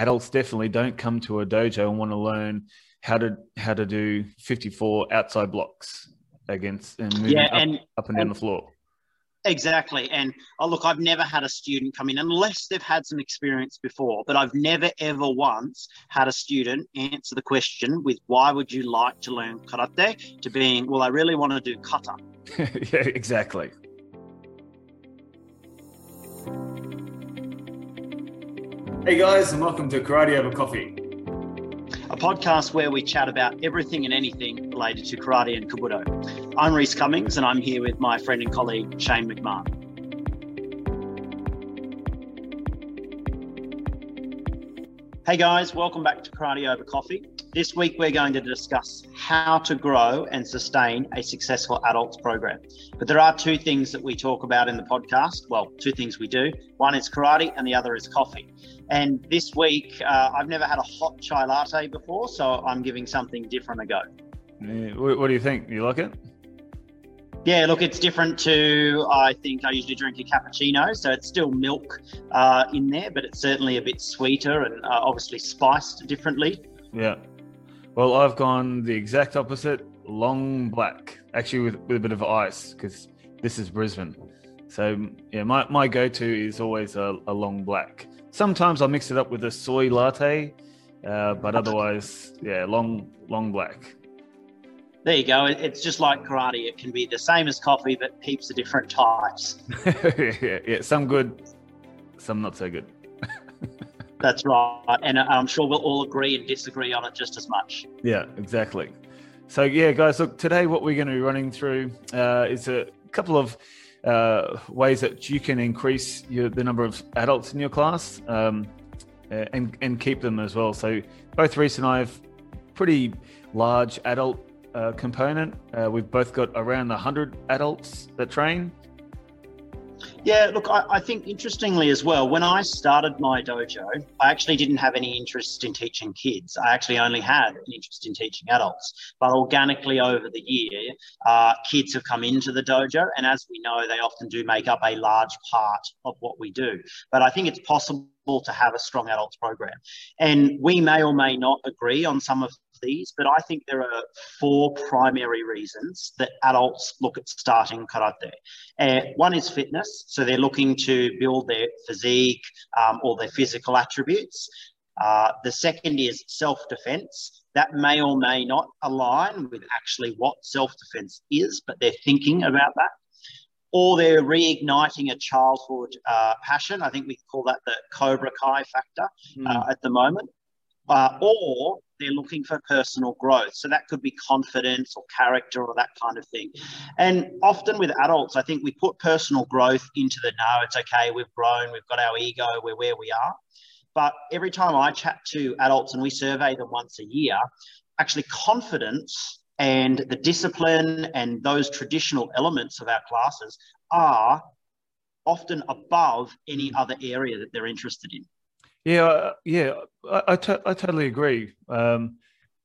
adults definitely don't come to a dojo and want to learn how to how to do 54 outside blocks against and moving Yeah, up, and- up and down the floor. Exactly. And oh, look, I've never had a student come in unless they've had some experience before, but I've never ever once had a student answer the question with why would you like to learn karate to being, well, I really want to do kata. yeah, exactly. Hey guys, and welcome to Karate Over Coffee. a podcast where we chat about everything and anything related to karate and kobudo. I'm Reese Cummings, and I'm here with my friend and colleague Shane McMahon. Hey guys, welcome back to Karate Over Coffee. This week we're going to discuss how to grow and sustain a successful adults program. But there are two things that we talk about in the podcast. Well, two things we do. One is karate, and the other is coffee. And this week, uh, I've never had a hot chai latte before, so I'm giving something different a go. What, what do you think? You like it? Yeah, look, it's different to, I think I usually drink a cappuccino, so it's still milk uh, in there, but it's certainly a bit sweeter and uh, obviously spiced differently. Yeah. Well, I've gone the exact opposite, long black, actually with, with a bit of ice because this is Brisbane. So yeah, my, my go-to is always a, a long black. Sometimes I'll mix it up with a soy latte, uh, but otherwise, yeah, long long black. There you go. It's just like karate. It can be the same as coffee, but heaps of different types. yeah, yeah, some good, some not so good. That's right. And uh, I'm sure we'll all agree and disagree on it just as much. Yeah, exactly. So yeah, guys, look, today what we're going to be running through uh, is a couple of uh, ways that you can increase your, the number of adults in your class um, and and keep them as well. So both Reese and I have pretty large adult uh, component. Uh, we've both got around hundred adults that train. Yeah, look, I, I think interestingly as well, when I started my dojo, I actually didn't have any interest in teaching kids. I actually only had an interest in teaching adults. But organically over the year, uh, kids have come into the dojo. And as we know, they often do make up a large part of what we do. But I think it's possible to have a strong adults program. And we may or may not agree on some of these, but I think there are four primary reasons that adults look at starting karate. Uh, one is fitness. So they're looking to build their physique um, or their physical attributes. Uh, the second is self defense. That may or may not align with actually what self defense is, but they're thinking about that. Or they're reigniting a childhood uh, passion. I think we call that the Cobra Kai factor uh, at the moment. Uh, or they're looking for personal growth. So that could be confidence or character or that kind of thing. And often with adults, I think we put personal growth into the no, it's okay, we've grown, we've got our ego, we're where we are. But every time I chat to adults and we survey them once a year, actually confidence and the discipline and those traditional elements of our classes are often above any other area that they're interested in. Yeah, yeah, I, I totally agree. Um,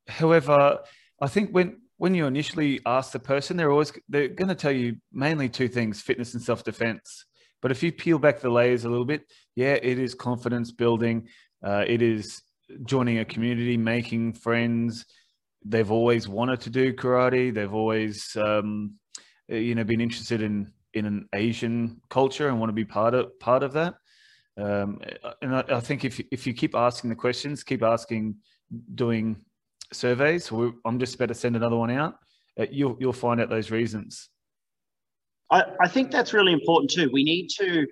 however, I think when when you initially ask the person, they're always they're going to tell you mainly two things: fitness and self defense. But if you peel back the layers a little bit, yeah, it is confidence building. Uh, it is joining a community, making friends. They've always wanted to do karate. They've always, um, you know, been interested in in an Asian culture and want to be part of part of that. Um, and I, I think if if you keep asking the questions, keep asking, doing surveys. we I'm just about to send another one out. Uh, you'll you'll find out those reasons. I, I think that's really important too. We need to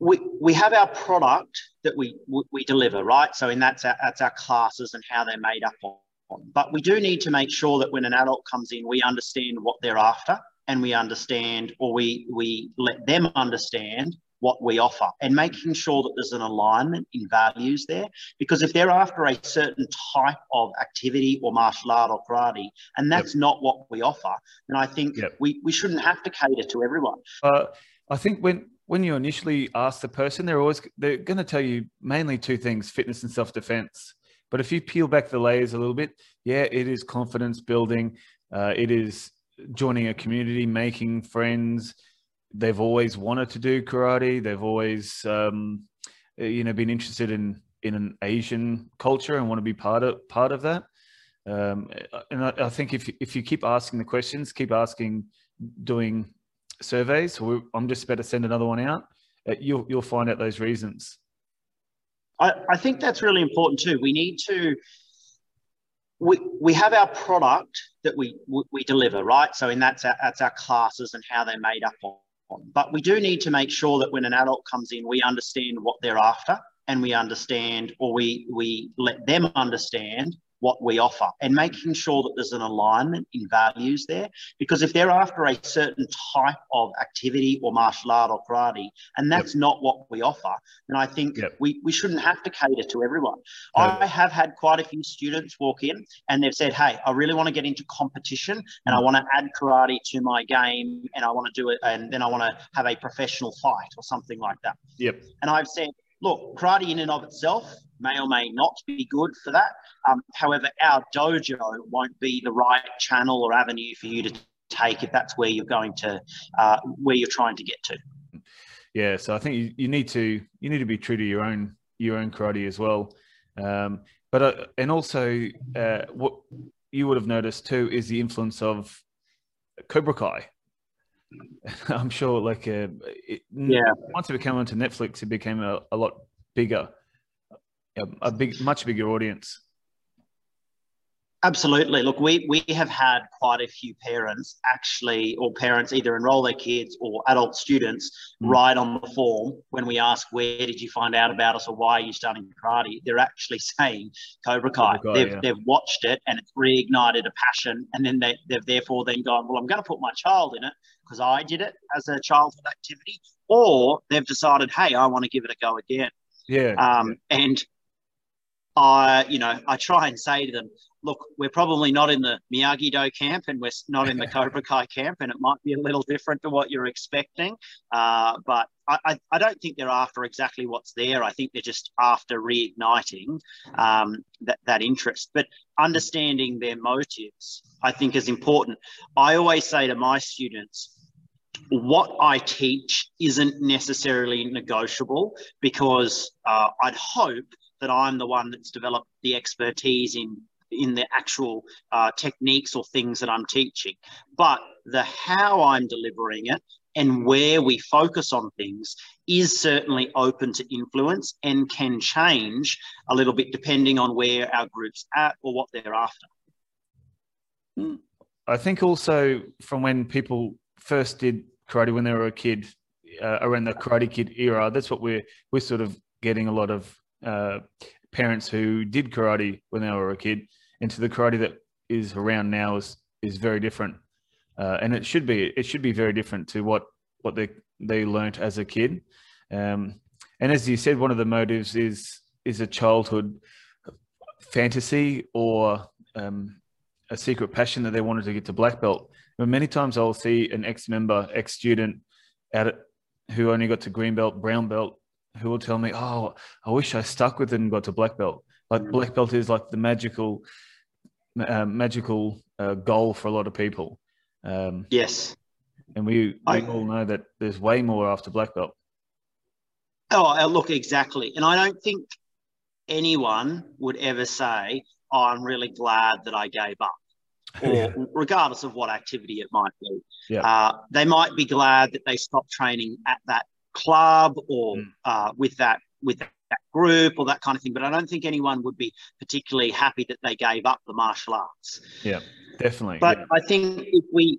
we, we have our product that we we deliver, right? So, in that's our, that's our classes and how they're made up on. But we do need to make sure that when an adult comes in, we understand what they're after, and we understand, or we we let them understand what we offer, and making sure that there's an alignment in values there. Because if they're after a certain type of activity or martial art or karate, and that's not what we offer, then I think Yep. we we shouldn't have to cater to everyone. Uh, I think when when you initially ask the person, they're always they're going to tell you mainly two things: fitness and self defense. But if you peel back the layers a little bit, yeah, it is confidence building. Uh, it is joining a community, making friends. They've always wanted to do karate. They've always, um, you know, been interested in in an Asian culture and want to be part of part of that. Um, and I, I, think if if you keep asking the questions, keep asking, doing surveys, I'm just about to send another one out, uh, you'll you'll find out those reasons. I, I think that's really important too. We need to we, we have our product that we we deliver, right? So, in that's our, that's our classes and how they're made up But we do need to make sure that when an adult comes in, we understand what they're after, and we understand, or we we let them understand what we offer and making sure that there's an alignment in values there. Because if they're after a certain type of activity or martial art or karate, and that's yep. not what we offer, then I think yep. we, we shouldn't have to cater to everyone. I have had quite a few students walk in and they've said, Hey, I really want to get into competition and I mm. want to add karate to my game and I want to do it and then I want to have a professional fight or something like that. Yep. And I've said, look, karate in and of itself may or may not be good for that. Um, however, our dojo won't be the right channel or avenue for you to take if that's where you're going to, uh, where you're trying to get to. Yeah, so I think you, you need to you need to be true to your own your own karate as well. Um, but uh, and also uh, what you would have noticed too is the influence of Cobra Kai. I'm sure, like, uh, it, yeah, once it came onto Netflix, it became a, a lot bigger, a, a big, much bigger audience. Absolutely. Look, we, we have had quite a few parents actually, or parents either enroll their kids or adult students mm. write on the form when we ask, Where did you find out about us or why are you starting karate? They're actually saying Cobra Kai. Cobra Kai they've, yeah. they've watched it and it's reignited a passion. And then they, they've therefore then gone, Well, I'm going to put my child in it because I did it as a childhood activity. Or they've decided, Hey, I want to give it a go again. Yeah. Um, yeah. And I, you know, I try and say to them, look, we're probably not in the Miyagi Do camp and we're not in the Cobra Kai camp, and it might be a little different to what you're expecting. Uh, but I, I, I, don't think they're after exactly what's there. I think they're just after reigniting um, that, that interest. But understanding their motives, I think, is important. I always say to my students, what I teach isn't necessarily negotiable because uh, I'd hope that I'm the one that's developed the expertise in in the actual uh, techniques or things that I'm teaching, but the how I'm delivering it and where we focus on things is certainly open to influence and can change a little bit depending on where our group's at or what they're after. Hmm. I think also from when people first did karate when they were a kid, uh, around the Karate Kid era, that's what we're we're sort of getting a lot of uh, parents who did karate when they were a kid into the karate that is around now is is very different, uh, and it should be it should be very different to what what they they learnt as a kid. Um, and as you said, one of the motives is is a childhood fantasy or um, a secret passion that they wanted to get to black belt. But many times I'll see an ex-member, ex-student at it who only got to green belt, brown belt, who will tell me, "Oh, I wish I stuck with it and got to black belt." Like black belt is like the magical, uh, magical uh, goal for a lot of people. Um, yes, and we we I, all know that there's way more after black belt. Oh, uh, look, exactly, and I don't think anyone would ever say, oh, "I'm really glad that I gave up." or yeah. regardless of what activity it might be. Yeah. Uh, they might be glad that they stopped training at that club or mm. uh, with that with that group or that kind of thing. But I don't think anyone would be particularly happy that they gave up the martial arts. Yeah, definitely. But yeah. I think if we,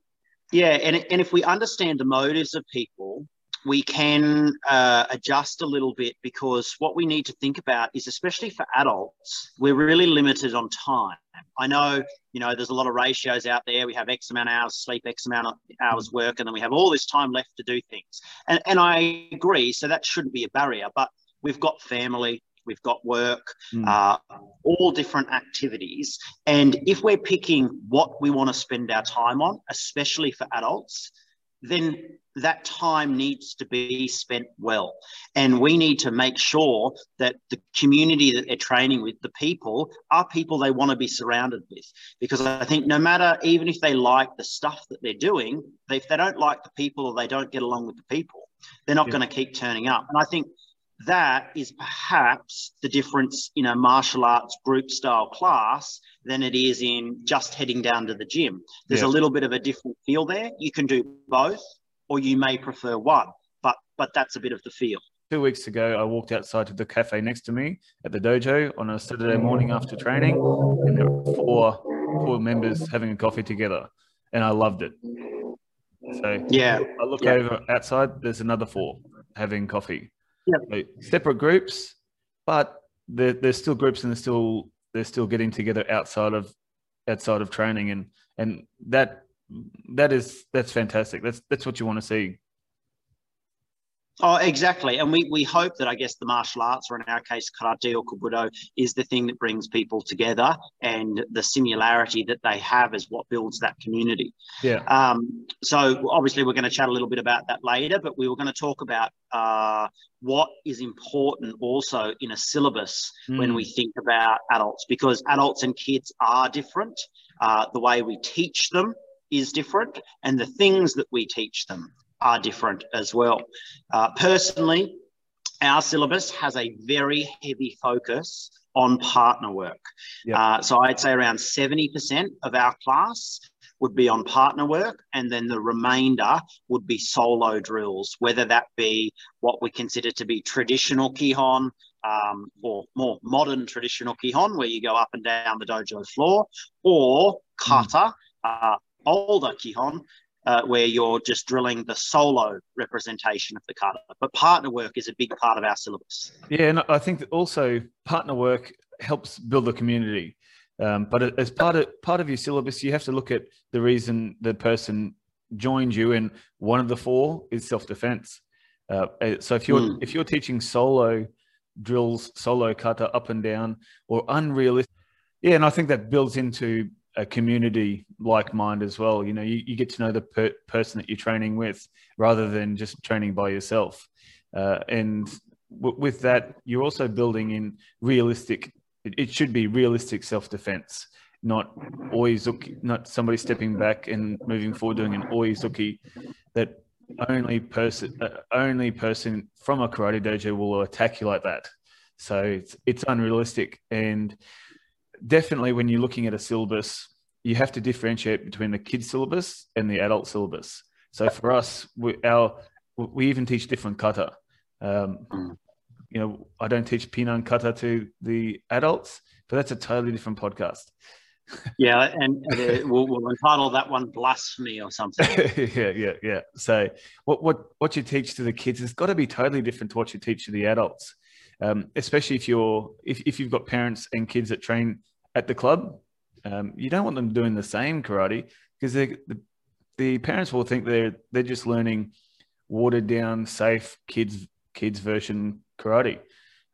yeah, and and if we understand the motives of people, we can uh, adjust a little bit because what we need to think about is, especially for adults, we're really limited on time. I know, you know, there's a lot of ratios out there. We have X amount of hours sleep, X amount of hours work, and then we have all this time left to do things. And, and I agree. So that shouldn't be a barrier. But we've got family, we've got work, mm. uh, all different activities. And if we're picking what we want to spend our time on, especially for adults, then that time needs to be spent well. And we need to make sure that the community that they're training with, the people, are people they want to be surrounded with. Because I think no matter, even if they like the stuff that they're doing, if they don't like the people or they don't get along with the people, they're not yeah. going to keep turning up. And I think that is perhaps the difference in a martial arts group style class than it is in just heading down to the gym. There's yeah. a little bit of a different feel there. You can do both, or you may prefer one, but but that's a bit of the feel. Two weeks ago, I walked outside to the cafe next to me at the dojo on a Saturday morning after training, and there were four four members having a coffee together, and I loved it. So yeah, I look yeah. over outside. There's another four having coffee. Yeah, so separate groups, but they're, there's still groups, and they're still they're still getting together outside of outside of training, and and that that is that's fantastic. That's that's what you want to see. Oh, exactly. And we, we hope that I guess the martial arts, or in our case, karate or kobudo, is the thing that brings people together, and the similarity that they have is what builds that community. Yeah. Um, so obviously, we're going to chat a little bit about that later, but we were going to talk about uh, what is important also in a syllabus mm. when we think about adults, because adults and kids are different. Uh, the way we teach them is different, and the things that we teach them are different as well. Uh, personally, our syllabus has a very heavy focus on partner work. Yep. Uh, so I'd say around 70% of our class would be on partner work, and then the remainder would be solo drills, whether that be what we consider to be traditional Kihon um, or more modern traditional Kihon, where you go up and down the dojo floor, or kata, mm. uh, older Kihon, uh, where you're just drilling the solo representation of the kata. But partner work is a big part of our syllabus. Yeah, and I think that also partner work helps build a community. Um, but as part of part of your syllabus, you have to look at the reason the person joined you, and one of the four is self defense. Uh, uh, so if you're mm. if you're teaching solo drills, solo kata up and down, or unrealistic, yeah, and I think that builds into a community like mind as well. You know, you, you get to know the per- person that you're training with rather than just training by yourself. Uh, and w- with that, you're also building in realistic. It, it should be realistic self defense, not always not somebody stepping back and moving forward doing an oizuki that only person uh, only person from a karate dojo will attack you like that. So it's it's unrealistic and definitely when you're looking at a syllabus, you have to differentiate between the kid syllabus and the adult syllabus. So for us, we, our we even teach different kata. Um, mm. you know, I don't teach Pinan kata to the adults, but that's a totally different podcast. yeah, and uh, we'll, we'll, entitle that one "Blasphemy" or something. yeah, yeah, yeah. So, what what what you teach to the kids has got to be totally different to what you teach to the adults um, especially if you're if, if you've got parents and kids that train at the club. Um, you don't want them doing the same karate because the, the parents will think they're they're just learning watered down, safe kids kids version karate.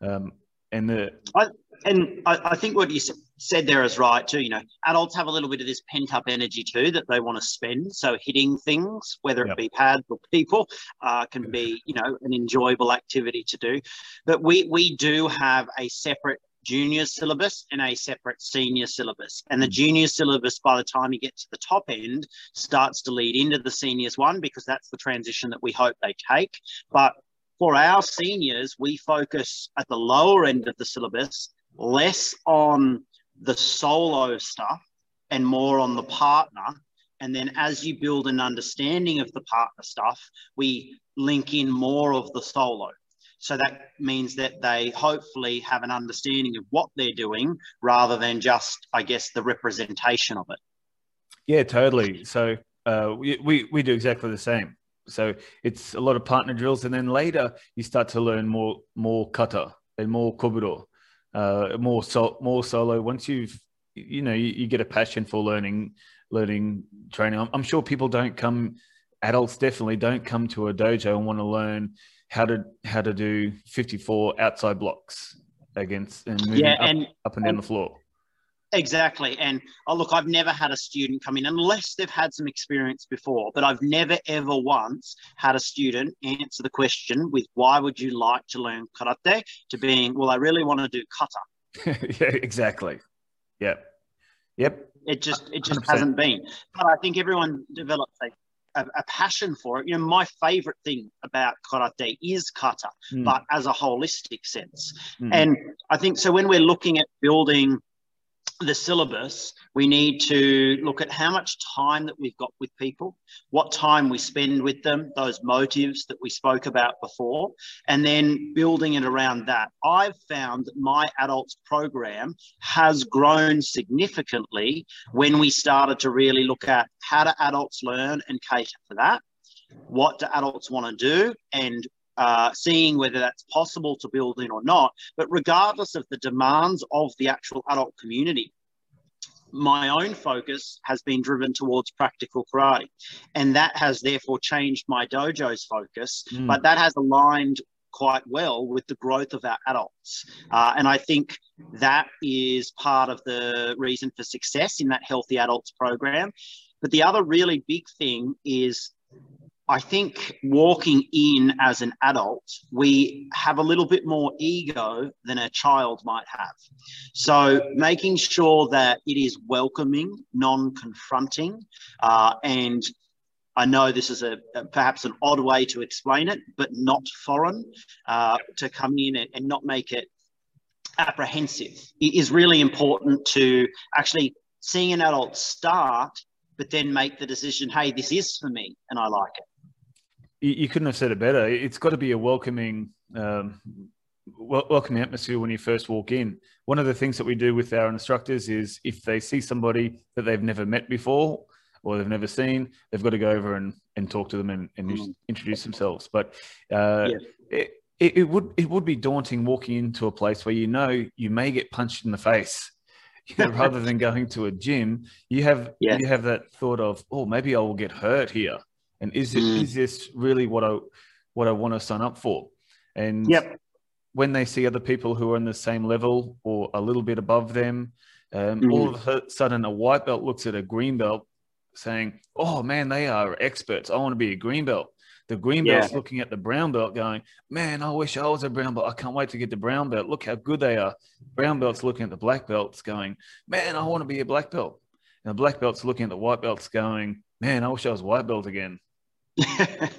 Um, and the I, and I, I think what you said there is right too. You know, adults have a little bit of this pent up energy too that they want to spend. So hitting things, whether yep. it be pads or people, uh, can be you know an enjoyable activity to do. But we we do have a separate junior syllabus and a separate senior syllabus. And the mm. junior syllabus, by the time you get to the top end, starts to lead into the seniors one because that's the transition that we hope they take. But for our seniors, we focus at the lower end of the syllabus less on the solo stuff and more on the partner. And then as you build an understanding of the partner stuff, we link in more of the solo. So that means that they hopefully have an understanding of what they're doing rather than just, I guess, the representation of it. Yeah, totally. So uh, we, we, we do exactly the same. So it's a lot of partner drills, and then later you start to learn more more kata and more kobudo uh, more so, more solo. Once you've you know you, you, get a passion for learning learning training. I'm, I'm, sure people don't come adults definitely don't come to a dojo and want to learn how to how to do 54 outside blocks against and yeah, up, and, up and down and, the floor. Exactly. And oh, look, I've never had a student come in unless they've had some experience before, but I've never ever once had a student answer the question with why would you like to learn karate to being, well, I really want to do kata. yeah, exactly. Yep. Yep. It just it just 100%. hasn't been. But I think everyone develops a a, a, passion for it. You know, my favorite thing about karate is kata, mm. but as a holistic sense. Mm. And I think so when we're looking at building the syllabus, we need to look at how much time that we've got with people, what time we spend with them, those motives that we spoke about before, and then building it around that. I've found that my adults program has grown significantly when we started to really look at how do adults learn and cater for that. What do adults want to do? And uh, seeing whether that's possible to build in or not. But regardless of the demands of the actual adult community, my own focus has been driven towards practical karate. And that has therefore changed my dojo's focus, mm. but that has aligned quite well with the growth of our adults. Uh, and I think that is part of the reason for success in that Healthy Adults program. But the other really big thing is I think walking in as an adult, we have a little bit more ego than a child might have. So making sure that it is welcoming, non-confronting, uh, and I know this is a, a, perhaps an odd way to explain it, but not foreign uh, to come in and, and not make it apprehensive. It is really important to actually seeing an adult start, but then make the decision, hey, this is for me and I like it you, couldn't have said it better. It's got to be a welcoming, um, welcoming atmosphere when you first walk in. One of the things that we do with our instructors is if they see somebody that they've never met before or they've never seen, they've got to go over and, and talk to them and, and mm. introduce themselves. But uh, yeah. it, it, it would it would be daunting walking into a place where you know you may get punched in the face. You know, rather than going to a gym, you have yeah. you have that thought of, oh, maybe I will get hurt here. And is it mm. is this really what I what I want to sign up for? And yep. when they see other people who are on the same level or a little bit above them, um, mm. all of a sudden a white belt looks at a green belt saying, "Oh man, they are experts. I want to be a green belt." The green belt's yeah. looking at the brown belt, going, "Man, I wish I was a brown belt. I can't wait to get the brown belt. Look how good they are." Brown belt's looking at the black belts, going, "Man, I want to be a black belt." And the black belt's looking at the white belts, going, "Man, I wish I was white belt again."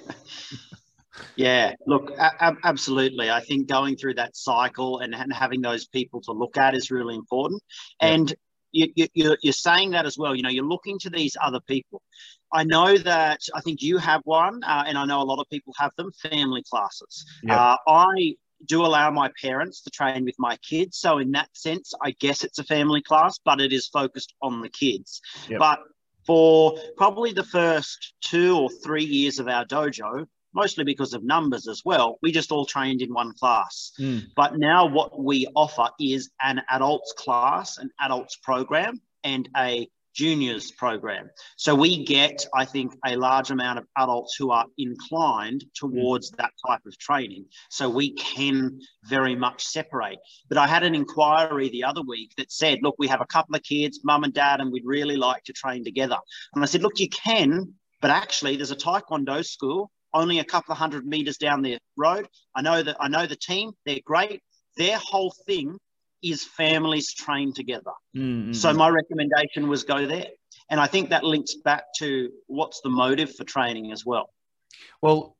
yeah, look, a- absolutely. I think going through that cycle and, and, having those people to look at is really important. Yeah. And you, you, you're saying that as well. You know, you're looking to these other people. I know that I think you have one, uh, and I know a lot of people have them family classes. Yeah. Uh, I do allow my parents to train with my kids. So, in that sense, I guess it's a family class, but it is focused on the kids. Yep. But for probably the first two or three years of our dojo, mostly because of numbers as well, we just all trained in one class. Mm. But now what we offer is an adults class, an adults program, and a juniors program. So we get, I think, a large amount of adults who are inclined towards mm. that type of training. So we can very much separate. But I had an inquiry the other week that said, look, we have a couple of kids, mum and dad, and we'd really like to train together. And I said, look, you can, but actually there's a taekwondo school only a couple of hundred meters down the road. I know that I know the team, they're great. Their whole thing is families trained together. Mm-hmm. So my recommendation was go there. And I think that links back to what's the motive for training as well. Well,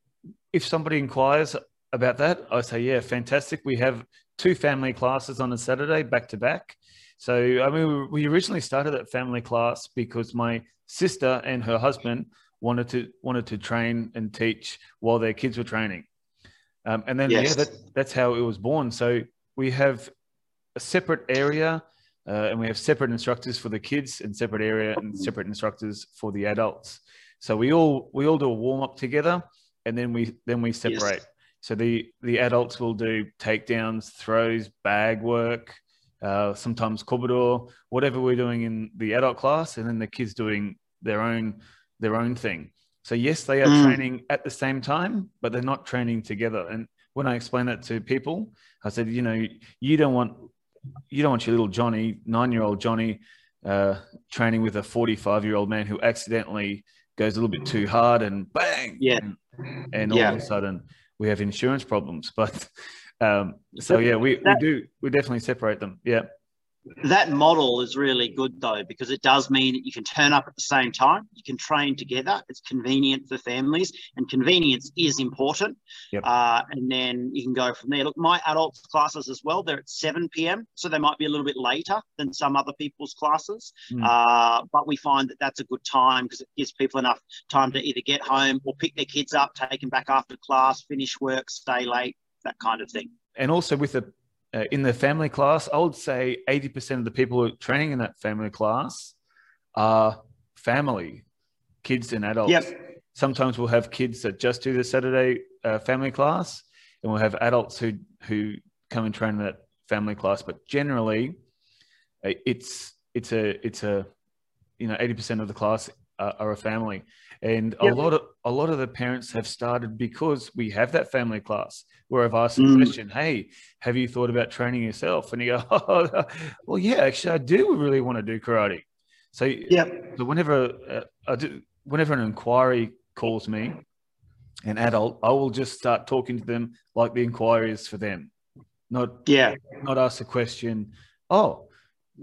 if somebody inquires about that, I say, yeah, fantastic. We have two family classes on a Saturday back to back. So, I mean, we originally started that family class because my sister and her husband wanted to wanted to train and teach while their kids were training. Um, and then yes. yeah, that, that's how it was born. So we have a separate area uh, and we have separate instructors for the kids and separate area and separate instructors for the adults. So we all we all do a warm up together, and then we then we separate. Yes. So the the adults will do takedowns, throws, bag work, uh, sometimes kobudo, whatever we're doing in the adult class, and then the kids doing their own their own thing. So yes, they are mm. training at the same time, but they're not training together. And when I explain that to people, I said, you know, you don't want you don't want your little Johnny, nine year old Johnny, uh, training with a 45 year old man who accidentally goes a little bit too hard and bang. Yeah. And, and all yeah. of a sudden we have insurance problems. But um, so, yeah, we, we do, we definitely separate them. Yeah. That model is really good though because it does mean that you can turn up at the same time you can train together it's convenient for families and convenience is important yep. uh, and then you can go from there look my adults classes as well they're at 7 p.m so they might be a little bit later than some other people's classes mm. uh, but we find that that's a good time because it gives people enough time to either get home or pick their kids up take them back after class finish work stay late that kind of thing and also with the uh, in the family class, I would say 80% of the people who are training in that family class are family, kids and adults. Yep. Sometimes we'll have kids that just do the Saturday uh, family class, and we'll have adults who who come and train in that family class. But generally, uh, it's it's a it's a you know 80% of the class are, a family and yep. a lot of a lot of the parents have started because we have that family class where I've asked the mm. question, "Hey, have you thought about training yourself?" And you go, oh, "Well, yeah, actually, I do really want to do karate." So, yeah. So whenever uh, I do, whenever an inquiry calls me, an adult, I will just start talking to them like the inquiry is for them, not yeah, not ask a question. Oh,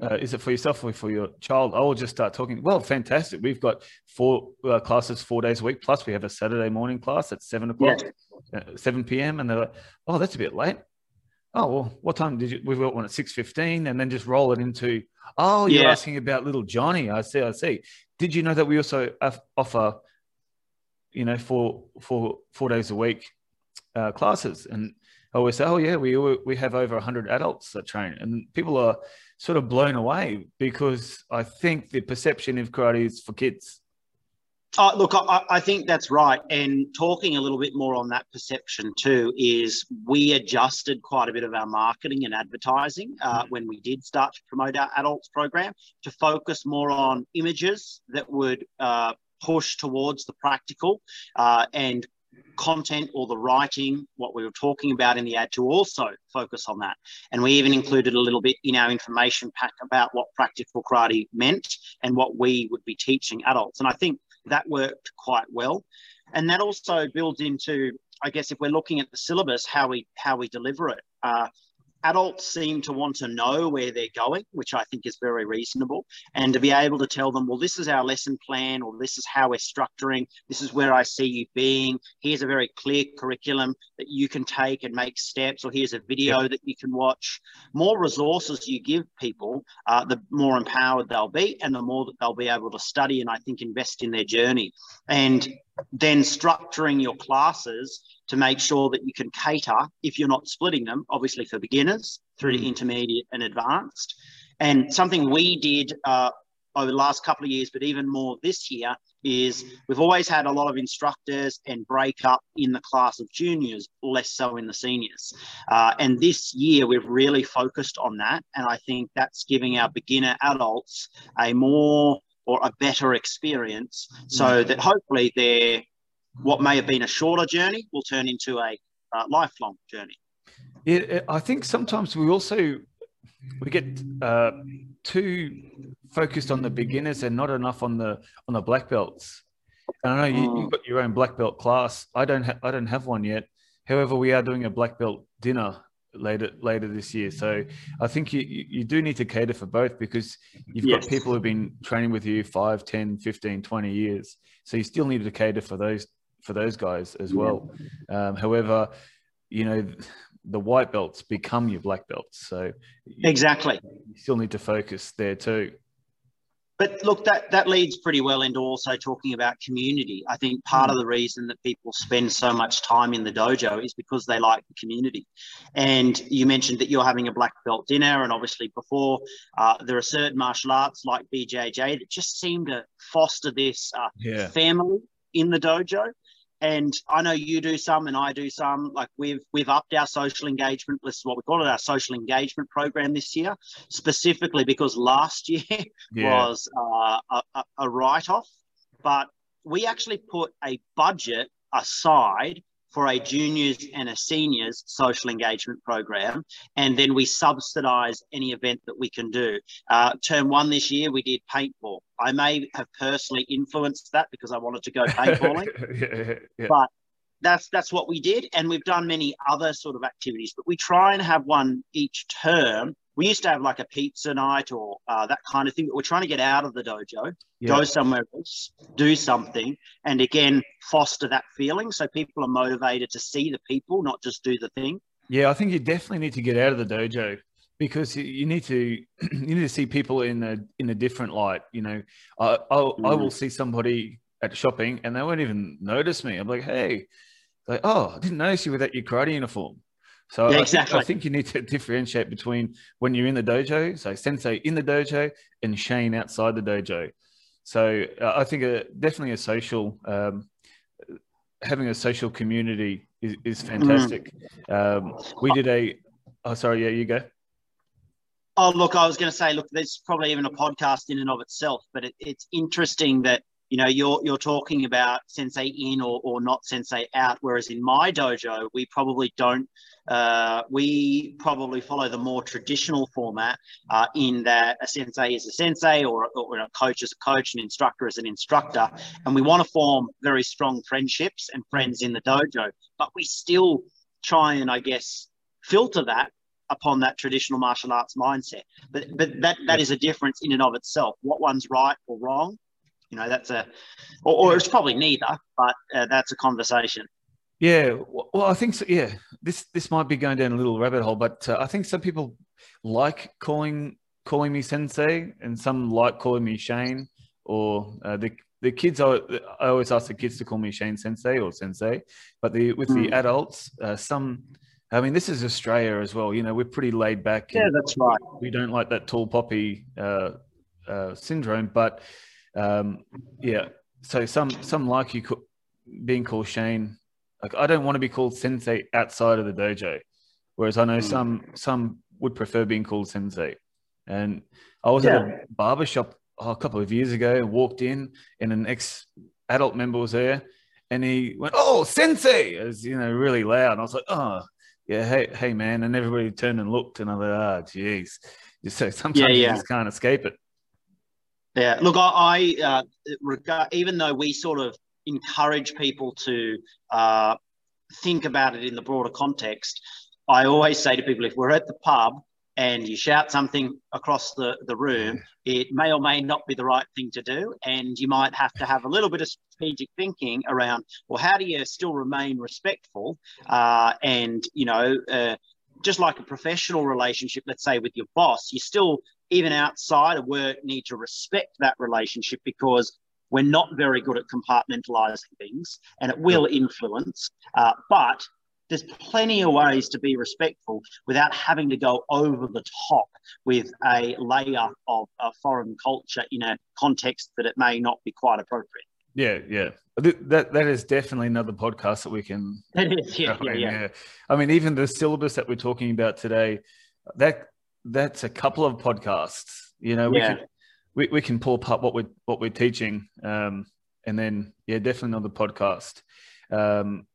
uh, is it for yourself or for your child? I will just start talking. Well, fantastic. We've got four uh, classes four days a week. Plus, we have a Saturday morning class at seven o'clock, uh, seven p.m. And they're like, "Oh, that's a bit late." Oh well, what time did you? We've got one at six fifteen, and then just roll it into. Oh, you're yeah. asking about little Johnny. I see. I see. Did you know that we also offer, you know, for for days a week uh, classes? And I always say, "Oh yeah, we we have over hundred adults that train," and people are sort of blown away because I think the perception of karate is for kids. Uh, look, I, I, think that's right. And talking a little bit more on that perception too is we adjusted quite a bit of our marketing and advertising uh, when we did start to promote our adults program to focus more on images that would uh, push towards the practical uh, and content or the writing, what we were talking about in the ad to also focus on that. And we even included a little bit in our information pack about what practical karate meant and what we would be teaching adults. And I think that worked quite well. And that also builds into, I guess, if we're looking at the syllabus, how we how we deliver it. Uh, adults seem to want to know where they're going, which I think is very reasonable. And to be able to tell them, well, this is our lesson plan, or this is how we're structuring, this is where I see you being. Here's a very clear curriculum that you can take and make steps, or here's a video that you can watch. More resources you give people, uh, the more empowered they'll be, and the more that they'll be able to study and I think invest in their journey. And then structuring your classes to make sure that you can cater if you're not splitting them, obviously for beginners through to mm. intermediate and advanced. And something we did uh, over the last couple of years, but even more this year, is we've always had a lot of instructors and break up in the class of juniors, less so in the seniors. Uh, and this year, we've really focused on that. And I think that's giving our beginner adults a more or a better experience so mm. that hopefully they're what may have been a shorter journey will turn into a uh, lifelong journey. Yeah, I think sometimes we also we get uh, too focused on the beginners and not enough on the on the black belts. And I know you, have mm. got your own black belt class. I don't ha- I don't have one yet. However, we are doing a black belt dinner later later this year. So I think you, you do need to cater for both because you've yes. got people who've been training with you 5, 10, 15, 20 years. So you still need to cater for those for those guys as well. Um, however, you know, the white belts become your black belts. So exactly, you still need to focus there too. But look, that, that leads pretty well into also talking about community. I think part mm. of the reason that people spend so much time in the dojo is because they like the community. And you mentioned that you're having a black belt dinner, and obviously before uh, there are certain martial arts like BJJ that just seem to foster this uh, yeah. family in the dojo and I know you do some and I do some. Like we've we've upped our social engagement. This is what we call it, our social engagement program this year, specifically because last year yeah. was uh, a, a write-off, but we actually put a budget aside for a juniors and a seniors social engagement program. And then we subsidize any event that we can do. Uh, term one this year, we did paintball. I may have personally influenced that because I wanted to go paintballing. yeah, yeah. But that's that's what we did. And we've done many other sort of activities, but we try and have one each term we used to have like a pizza night or uh, that kind of thing. But we're trying to get out of the dojo, yeah. go somewhere else, do something, and again foster that feeling so people are motivated to see the people, not just do the thing. Yeah, I think you definitely need to get out of the dojo because you need to you need to see people in a in a different light. You know, I I, mm. I will see somebody at shopping and they won't even notice me. I'm like, hey, like, oh, I didn't notice you without your karate uniform. So yeah, I, exactly. think, I think you need to differentiate between when you're in the dojo, so sensei in the dojo, and Shane outside the dojo. So uh, I think a, definitely a social, um, having a social community is, is fantastic. Mm. Um, we did a, oh, sorry, yeah, you go. Oh, look, I was going to say, look, there's probably even a podcast in and of itself, but it, it's interesting that you know you're you're talking about sensei in or, or not sensei out whereas in my dojo we probably don't uh, we probably follow the more traditional format uh, in that a sensei is a sensei or, or a coach is a coach an instructor is an instructor and we want to form very strong friendships and friends in the dojo. But we still try and i guess filter that upon that traditional martial arts mindset. But but that that is a difference in and of itself. What one's right or wrong you know that's a or, or it's probably neither but uh, that's a conversation yeah well i think so yeah this this might be going down a little rabbit hole but uh, i think some people like calling calling me sensei and some like calling me shane or uh, the the kids I, I always ask the kids to call me shane sensei or sensei but the with mm. the adults uh, some I mean, this is Australia as well. You know, we're pretty laid back. Yeah, that's right. We don't like that tall poppy uh, uh, syndrome, but um, yeah. So some some like you being called Shane. Like I don't want to be called Sensei outside of the dojo, whereas I know mm. some some would prefer being called Sensei. And I was yeah. at a barber shop oh, a couple of years ago. Walked in, and an ex adult member was there, and he went, "Oh, Sensei!" as you know, really loud. And I was like, "Oh, yeah, hey, hey, man!" And everybody turned and looked, and I was like, "Ah, oh, geez." So sometimes yeah, yeah. you just can't escape it. Yeah, look, I, I uh, regard, even though we sort of encourage people to uh, think about it in the broader context, I always say to people if we're at the pub and you shout something across the, the room, it may or may not be the right thing to do. And you might have to have a little bit of strategic thinking around, well, how do you still remain respectful? Uh, and, you know, uh, just like a professional relationship, let's say with your boss, you still even outside of work, need to respect that relationship because we're not very good at compartmentalizing things and it will influence. Uh, but there's plenty of ways to be respectful without having to go over the top with a layer of a foreign culture in a context that it may not be quite appropriate. Yeah, yeah. That that is definitely another podcast that we can. It is, yeah, yeah, yeah, yeah. I mean, even the syllabus that we're talking about today, that that's a couple of podcasts. You know, we yeah. can we, we can pull apart what we're what we're teaching, um, and then yeah, definitely another podcast. Um,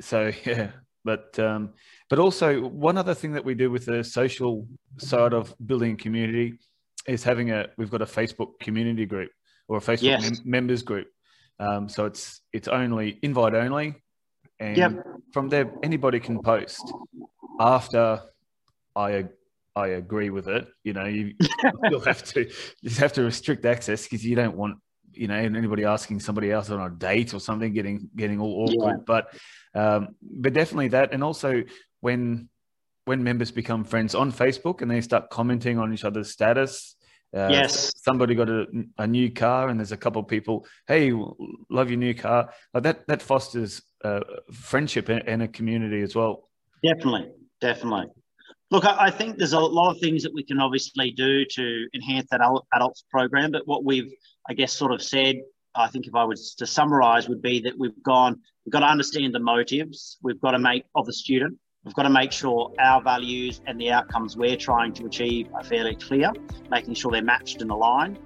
so yeah, but um, but also one other thing that we do with the social side of building community is having a we've got a Facebook community group or a Facebook yes. mem- members group. Um, so it's it's only invite only, and yep. from there anybody can post. After I I agree with it. You know, you you'll have to you have to restrict access because you don't want you know anybody asking somebody else on a date or something getting getting all awkward. Yeah. But um, but definitely that, and also when when members become friends on Facebook and they start commenting on each other's status. Uh, yes. Somebody got a, a new car, and there's a couple of people. Hey, love your new car. Like that that fosters uh, friendship and a community as well. Definitely, definitely. Look, I think there's a lot of things that we can obviously do to enhance that adults program. But what we've, I guess, sort of said, I think if I was to summarize, would be that we've gone, we've got to understand the motives. We've got to make of the student. We've got to make sure our values and the outcomes we're trying to achieve are fairly clear, making sure they're matched and aligned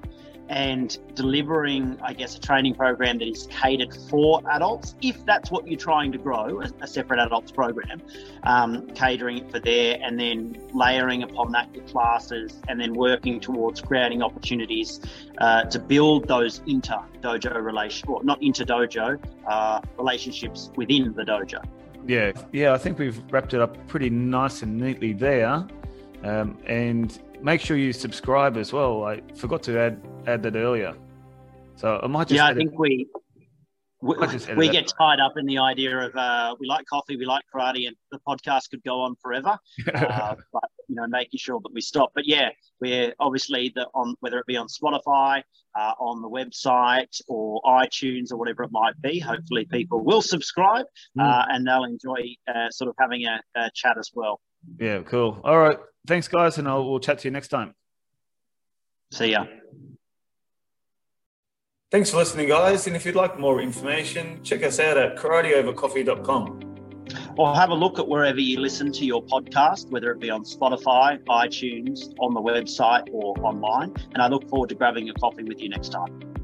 and delivering, I guess, a training program that is catered for adults, if that's what you're trying to grow, a, a separate adults program, um, catering it for there, and then layering upon that your classes, and then working towards creating opportunities uh, to build those inter dojo relation, or not inter dojo uh, relationships within the dojo. Yeah, yeah, I think we've wrapped it up pretty nice and neatly there. Um, and make sure you subscribe as well. I forgot to add add that earlier. So I might just yeah, I think we we, we get tied up in the idea of uh, we like coffee, we like karate, and the podcast could go on forever. uh, but you know, making sure that we stop. But yeah, we're obviously the on whether it be on Spotify, uh, on the website, or iTunes, or whatever it might be. Hopefully, people will subscribe mm. and they'll enjoy uh, sort of having a, a chat as well. Yeah, cool. All right, thanks, guys, and I'll, we'll chat to you next time. See ya. Thanks for listening, guys. And if you'd like more information, check us out at karateovercoffee.com. Or have a look at wherever you listen to your podcast, whether it be on Spotify, iTunes, on the website, or online. And I look forward to grabbing a coffee with you next time.